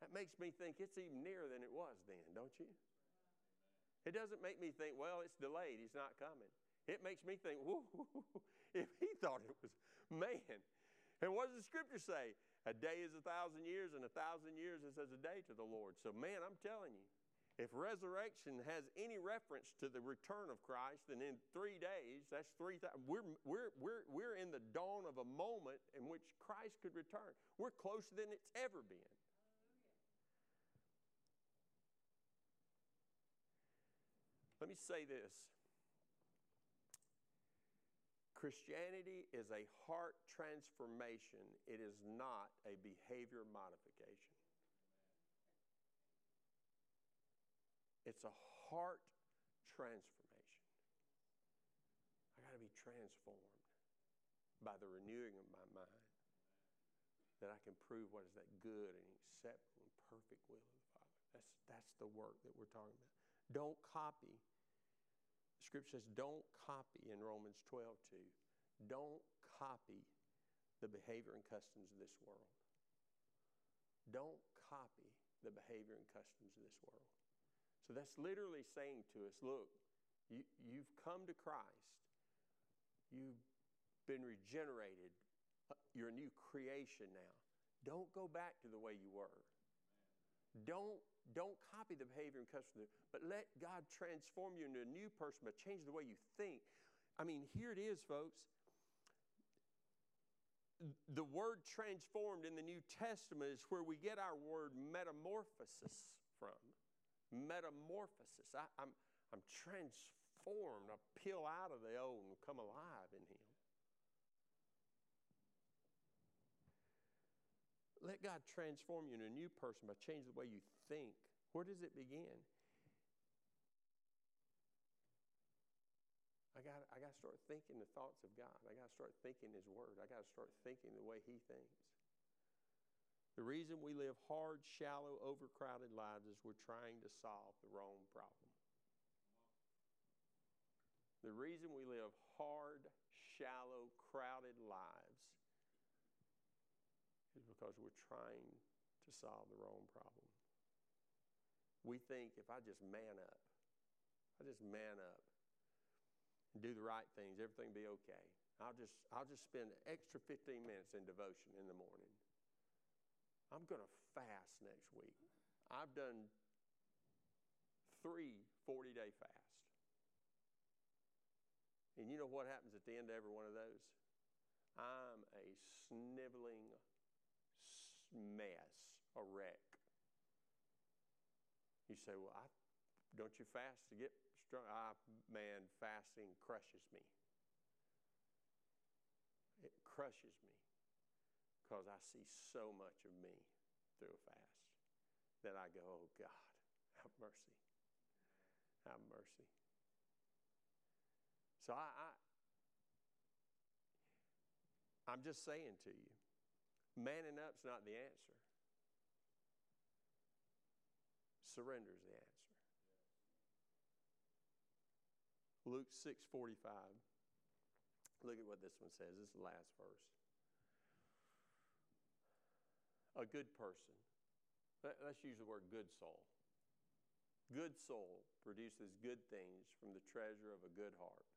That makes me think it's even nearer than it was then, don't you? It doesn't make me think, well, it's delayed, he's not coming. It makes me think, whoo, if he thought it was, man. And what does the scripture say? A day is a thousand years, and a thousand years is as a day to the Lord. So, man, I'm telling you, if resurrection has any reference to the return of Christ, then in three days, that's three thousand. We're, we're, we're, we're in the dawn of a moment in which Christ could return. We're closer than it's ever been. Let me say this Christianity is a heart transformation, it is not a behavior modification. It's a heart transformation. I got to be transformed by the renewing of my mind that I can prove what is that good and acceptable and perfect will of the Father. That's, that's the work that we're talking about. Don't copy Scripture says, don't copy in Romans 12 2. Don't copy the behavior and customs of this world. Don't copy the behavior and customs of this world. So that's literally saying to us look, you, you've come to Christ, you've been regenerated, you're a new creation now. Don't go back to the way you were. Don't don't copy the behavior and customs, but let God transform you into a new person, but change the way you think. I mean, here it is, folks. The word transformed in the New Testament is where we get our word metamorphosis from. Metamorphosis. I, I'm, I'm transformed. I peel out of the old and come alive in Him. Let God transform you into a new person by changing the way you think. Where does it begin? I got, I got to start thinking the thoughts of God. I got to start thinking His Word. I got to start thinking the way He thinks. The reason we live hard, shallow, overcrowded lives is we're trying to solve the wrong problem. The reason we live hard, shallow, crowded lives because we're trying to solve the wrong problem. We think if I just man up, I just man up and do the right things, everything will be okay. I'll just, I'll just spend an extra 15 minutes in devotion in the morning. I'm going to fast next week. I've done three 40 day fasts. And you know what happens at the end of every one of those? I'm a sniveling mess, a wreck. You say, Well, I, don't you fast to get strong? Ah, man, fasting crushes me. It crushes me because I see so much of me through a fast that I go, Oh, God, have mercy. Have mercy. So I, I I'm just saying to you, Manning up's not the answer. Surrender is the answer. Luke 6:45. Look at what this one says. This is the last verse. A good person. Let's use the word good soul. Good soul produces good things from the treasure of a good heart.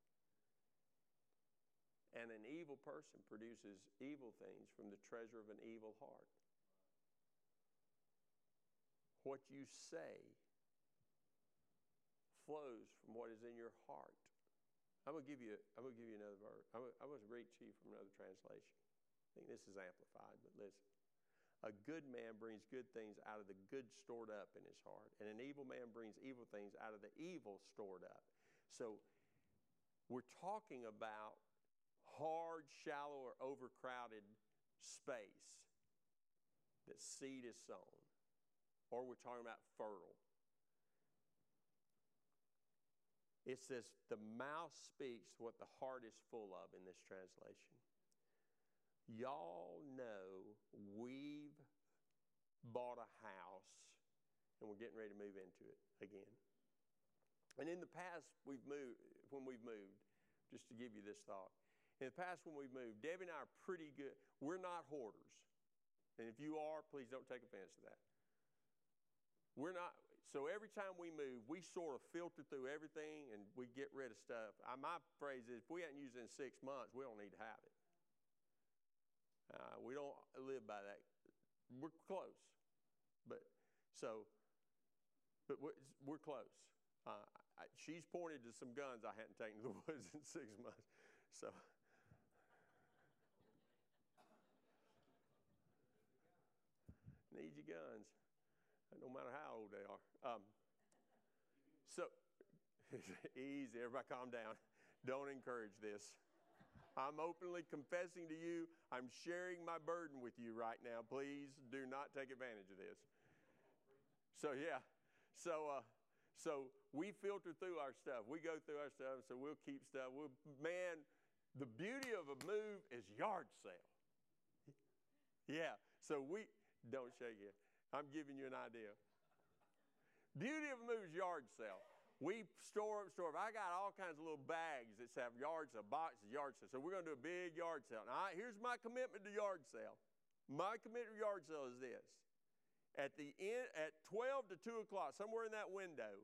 And an evil person produces evil things from the treasure of an evil heart. What you say flows from what is in your heart. I'm gonna give you. I'm gonna give you another verse. I'm gonna, I'm gonna read to you from another translation. I think this is amplified, but listen. A good man brings good things out of the good stored up in his heart, and an evil man brings evil things out of the evil stored up. So, we're talking about hard, shallow, or overcrowded space that seed is sown, or we're talking about fertile. It says, the mouth speaks what the heart is full of in this translation. Y'all know we've bought a house and we're getting ready to move into it again. And in the past, we've moved, when we've moved, just to give you this thought, in the past, when we've moved, Debbie and I are pretty good. We're not hoarders. And if you are, please don't take offense to that. We're not, so every time we move, we sort of filter through everything and we get rid of stuff. I, my phrase is if we haven't used it in six months, we don't need to have it. Uh, we don't live by that. We're close. But so, but we're, we're close. Uh, I, she's pointed to some guns I hadn't taken to the woods in six months. So, need your guns no matter how old they are. Um, so, easy, everybody calm down. Don't encourage this. I'm openly confessing to you, I'm sharing my burden with you right now. Please do not take advantage of this. So, yeah. So, uh, so we filter through our stuff. We go through our stuff, so we'll keep stuff. We'll, man, the beauty of a move is yard sale. Yeah. So we don't shake it. I'm giving you an idea. Beauty of a move is yard sale. We store up, store up. I got all kinds of little bags that have yard sale, boxes, yard sale. So we're going to do a big yard sale. Now, here's my commitment to yard sale. My commitment to yard sale is this. At the end, at 12 to 2 o'clock, somewhere in that window,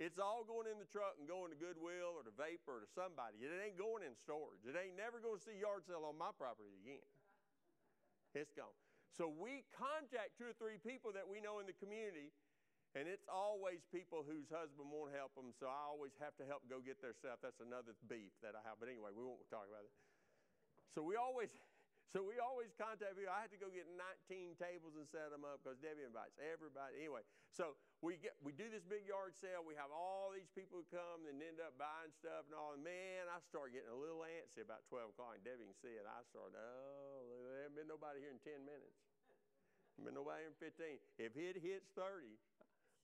it's all going in the truck and going to Goodwill or to Vapor or to somebody. It ain't going in storage. It ain't never going to see yard sale on my property again. It's gone. So we contact two or three people that we know in the community, and it's always people whose husband won't help them, so I always have to help go get their stuff. That's another beef that I have. But anyway, we won't talk about it. So we always so we always contact people. I had to go get 19 tables and set them up because Debbie invites everybody. Anyway, so we get we do this big yard sale. We have all these people who come and end up buying stuff and all. And man, I start getting a little antsy about 12 o'clock. And Debbie can see it. I start, oh, there hasn't been nobody here in 10 minutes. Been nobody in 15. If it hits 30,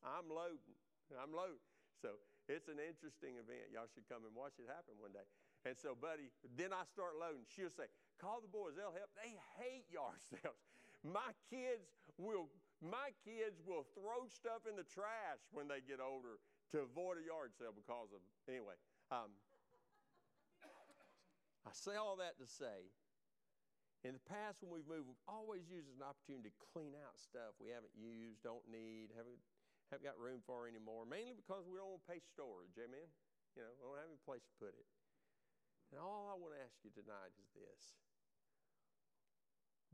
I'm loading. I'm loading. So it's an interesting event. Y'all should come and watch it happen one day. And so, buddy, then I start loading. She'll say, call the boys, they'll help. They hate yard sales. My kids will my kids will throw stuff in the trash when they get older to avoid a yard sale because of anyway. Um, I say all that to say, in the past when we've moved, we've always used as an opportunity to clean out stuff we haven't used, don't need, haven't, haven't got room for anymore, mainly because we don't want to pay storage. Amen? You know, we don't have any place to put it. And all I want to ask you tonight is this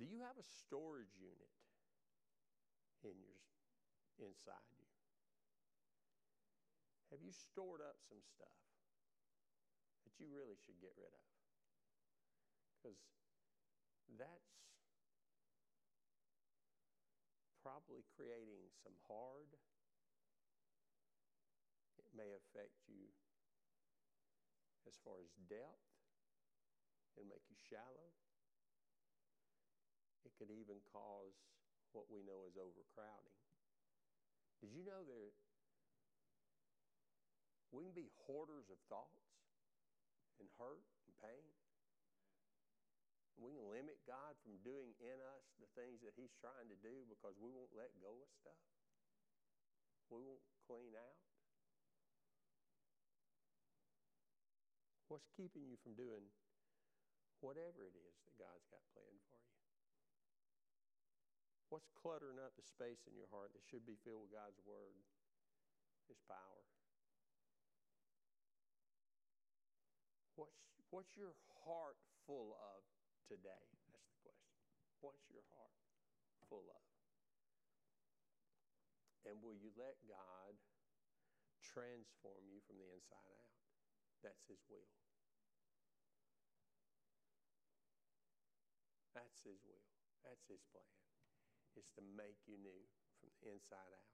Do you have a storage unit in your, inside you? Have you stored up some stuff that you really should get rid of? Because that's probably creating some hard, it may affect you as far as depth and make you shallow. Could even cause what we know as overcrowding. Did you know there we can be hoarders of thoughts and hurt and pain? We can limit God from doing in us the things that He's trying to do because we won't let go of stuff. We won't clean out. What's keeping you from doing whatever it is that God's got planned for? What's cluttering up the space in your heart that should be filled with God's Word, His power? What's, what's your heart full of today? That's the question. What's your heart full of? And will you let God transform you from the inside out. That's His will. That's His will. That's His plan. Is to make you new from the inside out.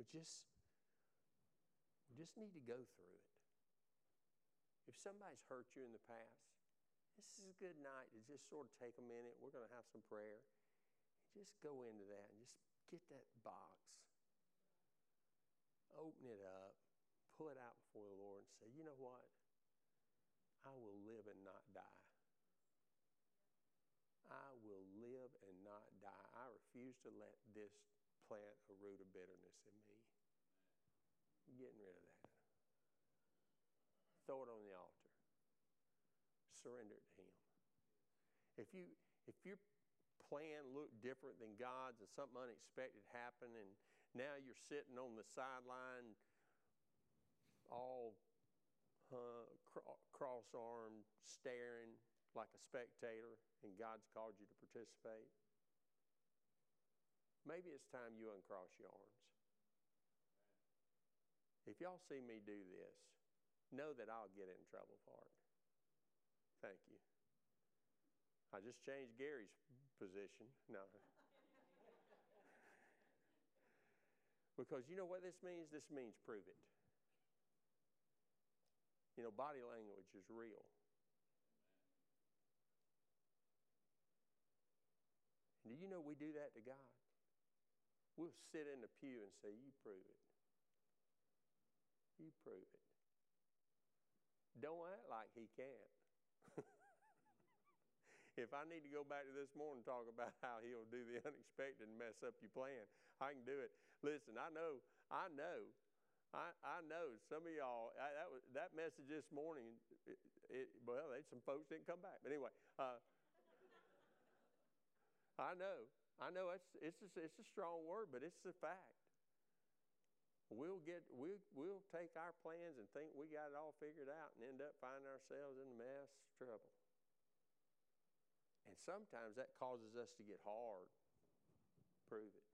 We just we just need to go through it. If somebody's hurt you in the past, this is a good night to just sort of take a minute. We're going to have some prayer. Just go into that and just get that box, open it up, pull it out before the Lord, and say, you know what? I will live and not die. I will live and not die. I refuse to let this plant a root of bitterness in me. I'm getting rid of that. Throw it on the altar. Surrender it to Him. If you if your plan looked different than God's and something unexpected happened and now you're sitting on the sideline all uh, cross armed, staring like a spectator, and God's called you to participate, maybe it's time you uncross your arms. If y'all see me do this, know that I'll get in trouble for it. Thank you. I just changed Gary's position. No. because you know what this means? This means prove it. You know, body language is real. Do you know we do that to God? We'll sit in the pew and say, You prove it. You prove it. Don't act like He can't. if I need to go back to this morning and talk about how He'll do the unexpected and mess up your plan, I can do it. Listen, I know, I know I, I know some of y'all I, that was that message this morning. It, it, well, some folks didn't come back, but anyway, uh, I know, I know it's it's a, it's a strong word, but it's a fact. We'll get we'll we'll take our plans and think we got it all figured out, and end up finding ourselves in mess trouble. And sometimes that causes us to get hard. Prove it.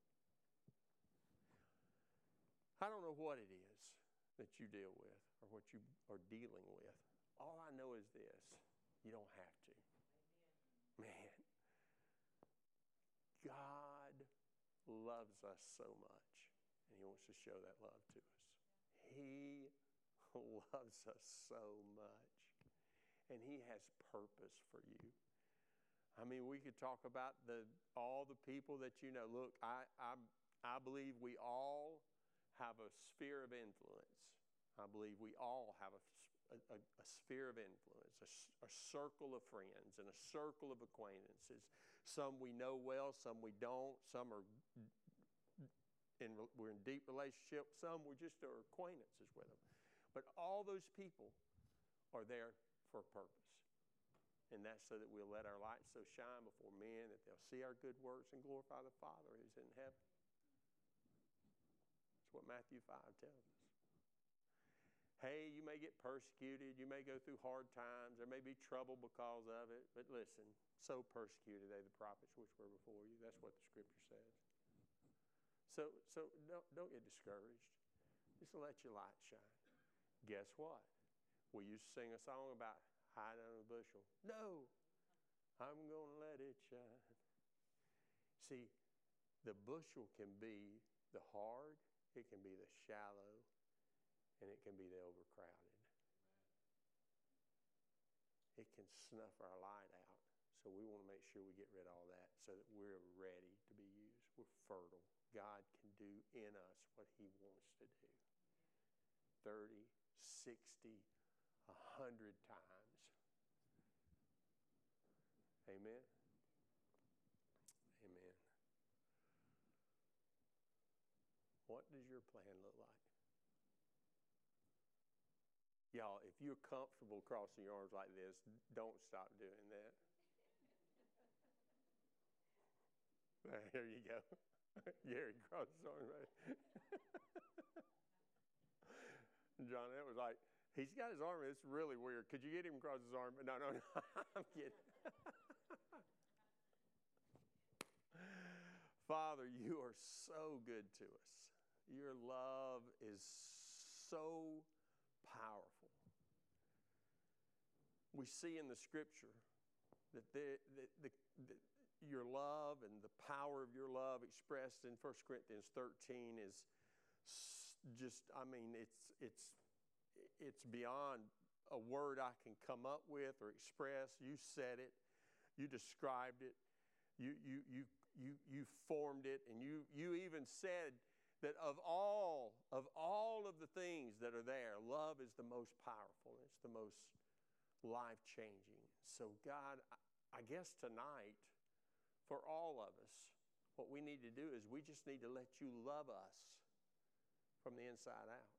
I don't know what it is that you deal with or what you are dealing with. All I know is this you don't have to. Man, God loves us so much, and He wants to show that love to us. He loves us so much, and He has purpose for you. I mean, we could talk about the all the people that you know. Look, I I, I believe we all have a sphere of influence. I believe we all have a, a, a sphere of influence, a, a, circle of friends, and a circle of acquaintances. Some we know well, some we don't. Some are in, we're in deep relationships. Some we're just our acquaintances with them. But all those people are there for a purpose. And that's so that we'll let our light so shine before men that they'll see our good works and glorify the Father who's in heaven That's what Matthew 5 tells us. Hey, you may get persecuted, you may go through hard times, there may be trouble because of it, but listen, so persecuted they the prophets which were before you. That's what the scripture says. So, so don't, don't get discouraged. Just let your light shine. Guess what? Will you sing a song about hiding under a bushel? No, I'm going to let it shine. See, the bushel can be the hard, it can be the shallow, and it can be the overcrowded. It can snuff our light out. So we want to make sure we get rid of all that so that we're ready to be used. We're fertile. God can do in us what He wants to do 30, 60, 100 times. Amen. Amen. What does your plan look like? Y'all, if you're comfortable crossing your arms like this, don't stop doing that. Here you go. Gary arms right. John, that was like, he's got his arm. It's really weird. Could you get him across his arm? No, no, no. I'm kidding. Father, you are so good to us. Your love is so powerful. We see in the scripture that the, the, the, your love and the power of your love expressed in 1 Corinthians 13 is just, I mean, it's, it's, it's beyond a word I can come up with or express. You said it, you described it, you, you, you, you, you formed it, and you, you even said that of all of all of the things that are there, love is the most powerful. It's the most life changing. So, God, I guess tonight, for all of us, what we need to do is we just need to let you love us from the inside out.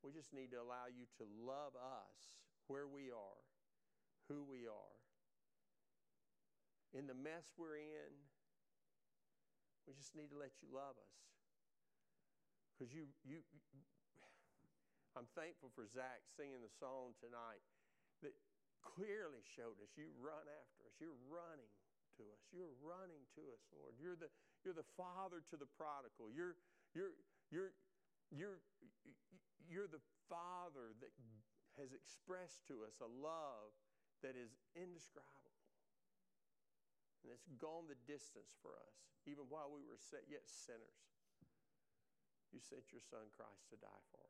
We just need to allow you to love us where we are, who we are. In the mess we're in, we just need to let you love us. Because you, you, I'm thankful for Zach singing the song tonight that clearly showed us you run after us. You're running to us. You're running to us, Lord. You're the, you're the father to the prodigal. You're, you're, you're, you're, you're the Father that has expressed to us a love that is indescribable. And it's gone the distance for us, even while we were yet sinners. You sent your Son Christ to die for us.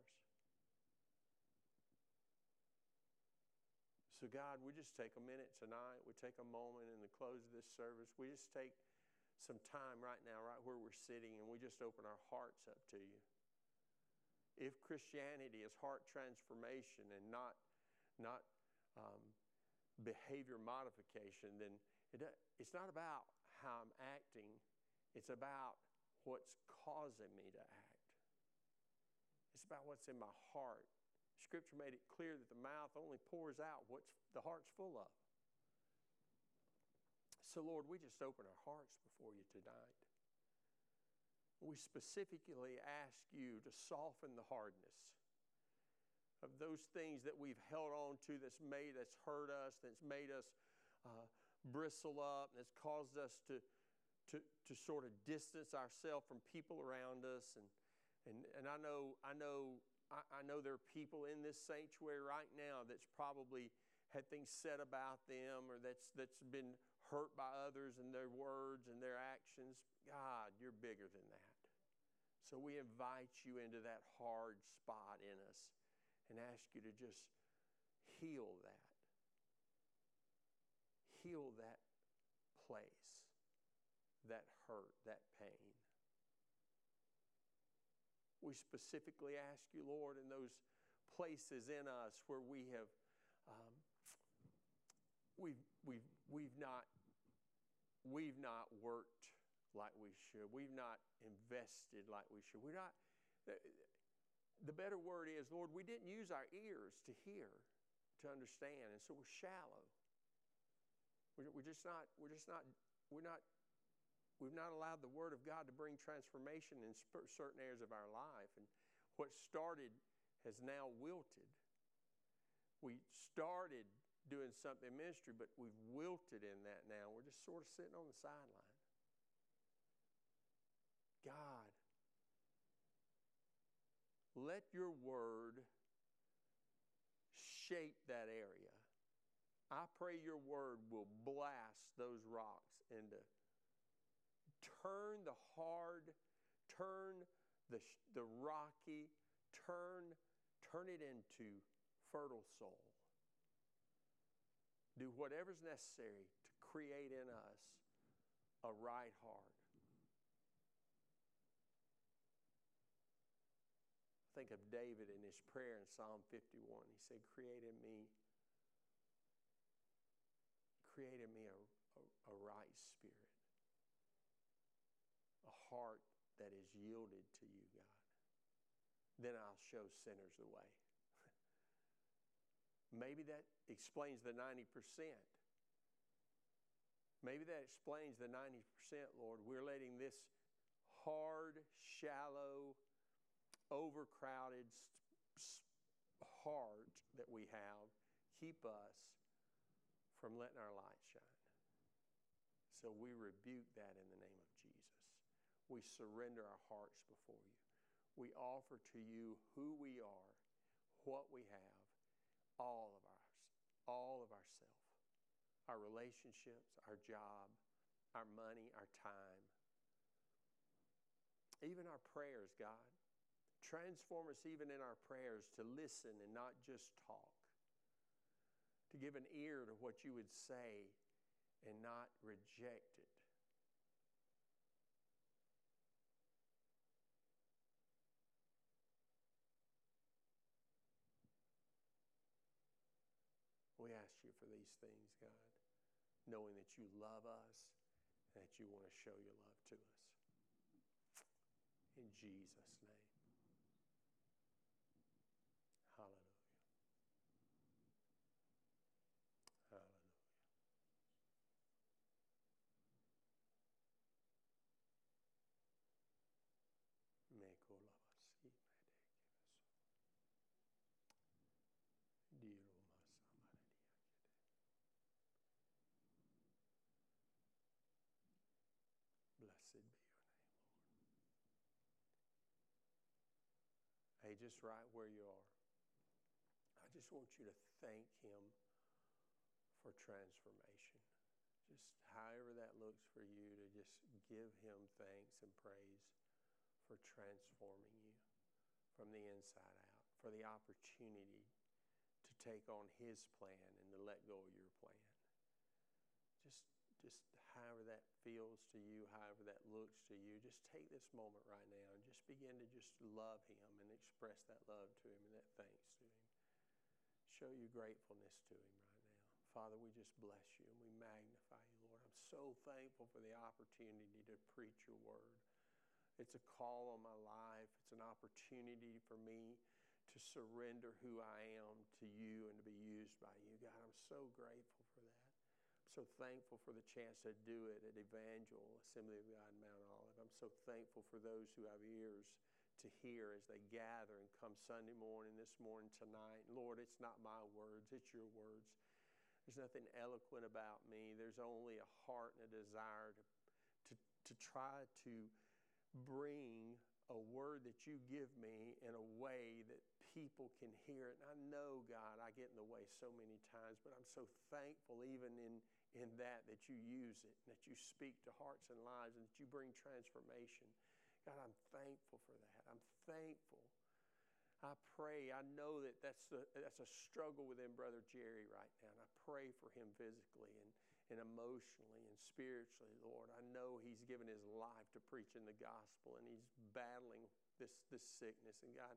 So, God, we just take a minute tonight. We take a moment in the close of this service. We just take some time right now, right where we're sitting, and we just open our hearts up to you if Christianity is heart transformation and not, not um, behavior modification, then it, it's not about how I'm acting, it's about what's causing me to act. It's about what's in my heart. Scripture made it clear that the mouth only pours out what the heart's full of. So, Lord, we just open our hearts before you tonight we specifically ask you to soften the hardness of those things that we've held on to that's made that's hurt us that's made us uh, bristle up and that's caused us to, to, to sort of distance ourselves from people around us and, and, and i know i know I, I know there are people in this sanctuary right now that's probably had things said about them or that's that's been hurt by others and their words and their actions god you're bigger than that so we invite you into that hard spot in us and ask you to just heal that. Heal that place, that hurt, that pain. We specifically ask you, Lord, in those places in us where we have um, we've, we've, we've not we've not worked like we should. We've not invested like we should. We're not, the, better word is, Lord, we didn't use our ears to hear, to understand, and so we're shallow. We're, we're just not, we're just not, we're not, we've not allowed the Word of God to bring transformation in certain areas of our life. And what started has now wilted. We started doing something in ministry, but we've wilted in that now. We're just sort of sitting on the sideline. God, let your word shape that area. I pray your word will blast those rocks into turn the hard, turn the, the rocky, turn, turn it into fertile soil. Do whatever's necessary to create in us a right heart. think of David in his prayer in Psalm 51. He said, Create in me, create in me a, a, a right spirit, a heart that is yielded to you, God. Then I'll show sinners the way. Maybe that explains the 90%. Maybe that explains the 90%, Lord. We're letting this hard, shallow, overcrowded heart that we have keep us from letting our light shine. So we rebuke that in the name. We surrender our hearts before you. we offer to you who we are, what we have, all of ours, all of ourself, our relationships, our job, our money, our time, even our prayers, God. Transform us even in our prayers to listen and not just talk, to give an ear to what you would say and not reject it. We ask you for these things, God, knowing that you love us and that you want to show your love to us. In Jesus' name. Hallelujah. Hallelujah. Me kolabasi medekebeso. Diruma Blessed be your name, Lord. Hey, just right where you are, I just want you to thank Him for transformation. Just however that looks for you, to just give Him thanks and praise for transforming you from the inside out, for the opportunity to take on His plan and to let go of your plan. Just, however that feels to you, however that looks to you, just take this moment right now and just begin to just love Him and express that love to Him and that thanks to Him. Show your gratefulness to Him right now. Father, we just bless you and we magnify you, Lord. I'm so thankful for the opportunity to preach your word. It's a call on my life, it's an opportunity for me to surrender who I am to you and to be used by you. God, I'm so grateful so thankful for the chance to do it at Evangel Assembly of God in Mount Olive. I'm so thankful for those who have ears to hear as they gather and come Sunday morning, this morning, tonight. Lord, it's not my words, it's your words. There's nothing eloquent about me. There's only a heart and a desire to, to, to try to bring a word that you give me in a way that people can hear it. And I know, God, I get in the way so many times, but I'm so thankful even in, in that that you use it, that you speak to hearts and lives, and that you bring transformation. God, I'm thankful for that. I'm thankful. I pray, I know that that's a, that's a struggle within Brother Jerry right now. And I pray for him physically and, and emotionally and spiritually, Lord. I know he's given his life to preaching the gospel and he's battling this, this sickness. And God,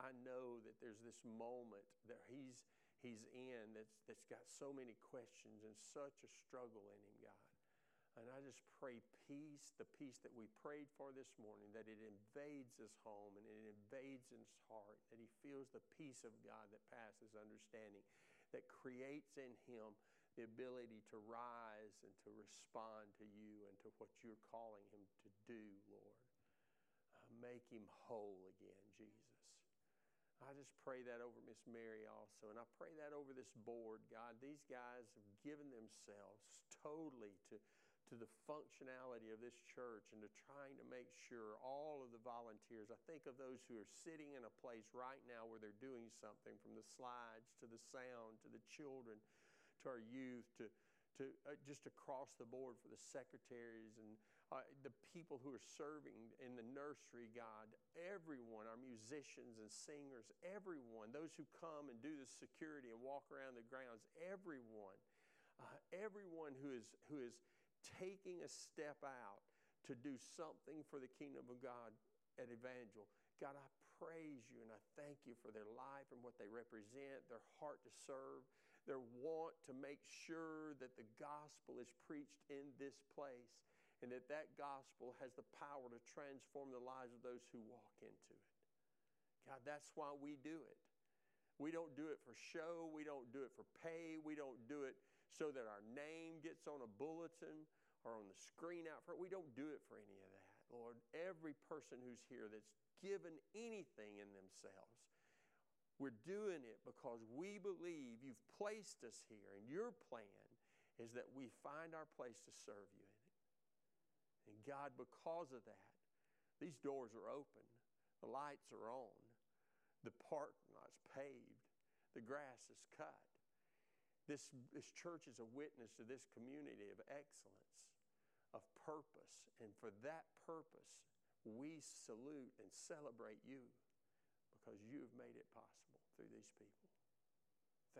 I know that there's this moment that he's, he's in that's, that's got so many questions and such a struggle in him, God. And I just pray peace, the peace that we prayed for this morning, that it invades his home and it invades his heart, that he feels the peace of God that passes understanding, that creates in him the ability to rise and to respond to you and to what you're calling him to do, Lord. Uh, make him whole again, Jesus. I just pray that over Miss Mary also. And I pray that over this board, God. These guys have given themselves totally to to the functionality of this church and to trying to make sure all of the volunteers, I think of those who are sitting in a place right now where they're doing something from the slides to the sound to the children to our youth to, to uh, just across the board for the secretaries and uh, the people who are serving in the nursery, God, everyone, our musicians and singers, everyone, those who come and do the security and walk around the grounds, everyone, uh, everyone who is, who is taking a step out to do something for the kingdom of God at Evangel. God, I praise you and I thank you for their life and what they represent, their heart to serve, their want to make sure that the gospel is preached in this place and that that gospel has the power to transform the lives of those who walk into it. God, that's why we do it. We don't do it for show. We don't do it for pay. We don't do it so that our name gets on a bulletin or on the screen out front. We don't do it for any of that, Lord. Every person who's here that's given anything in themselves, we're doing it because we believe you've placed us here, and your plan is that we find our place to serve you. And God, because of that, these doors are open. The lights are on. The parking lot's paved. The grass is cut. This, this church is a witness to this community of excellence, of purpose. And for that purpose, we salute and celebrate you because you have made it possible through these people.